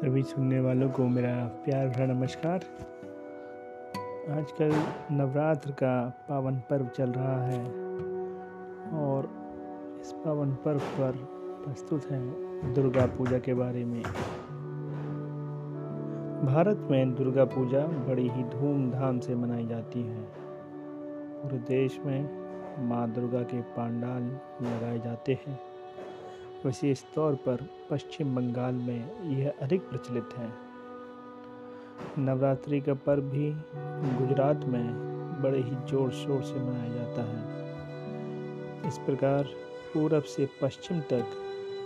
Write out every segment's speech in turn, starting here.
सभी सुनने वालों को मेरा प्यार भरा नमस्कार। आजकल नवरात्र का पावन पर्व चल रहा है और इस पावन पर्व पर प्रस्तुत है दुर्गा पूजा के बारे में। भारत में दुर्गा पूजा बड़ी ही धूमधाम से मनाई जाती है। पूरे देश में माँ दुर्गा के पांडाल लगाए जाते हैं। विशेष तौर पर पश्चिम बंगाल में यह अधिक प्रचलित है। नवरात्रि का पर्व भी गुजरात में बड़े ही ज़ोर शोर से मनाया जाता है। इस प्रकार पूरब से पश्चिम तक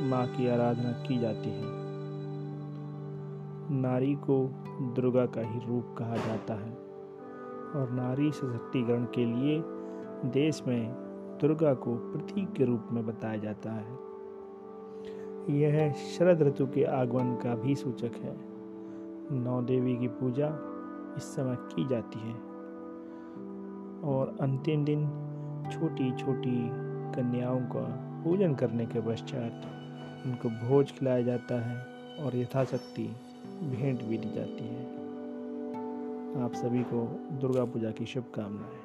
माँ की आराधना की जाती है। नारी को दुर्गा का ही रूप कहा जाता है और नारी सशक्तिकरण के लिए देश में दुर्गा को प्रतीक के रूप में बताया जाता है। यह शरद ऋतु के आगमन का भी सूचक है। नौ देवी की पूजा इस समय की जाती है। और अंतिम दिन छोटी छोटी कन्याओं का पूजन करने के पश्चात उनको भोज खिलाया जाता है और यथाशक्ति भेंट भी दी जाती है। आप सभी को दुर्गा पूजा की शुभकामनाएँ।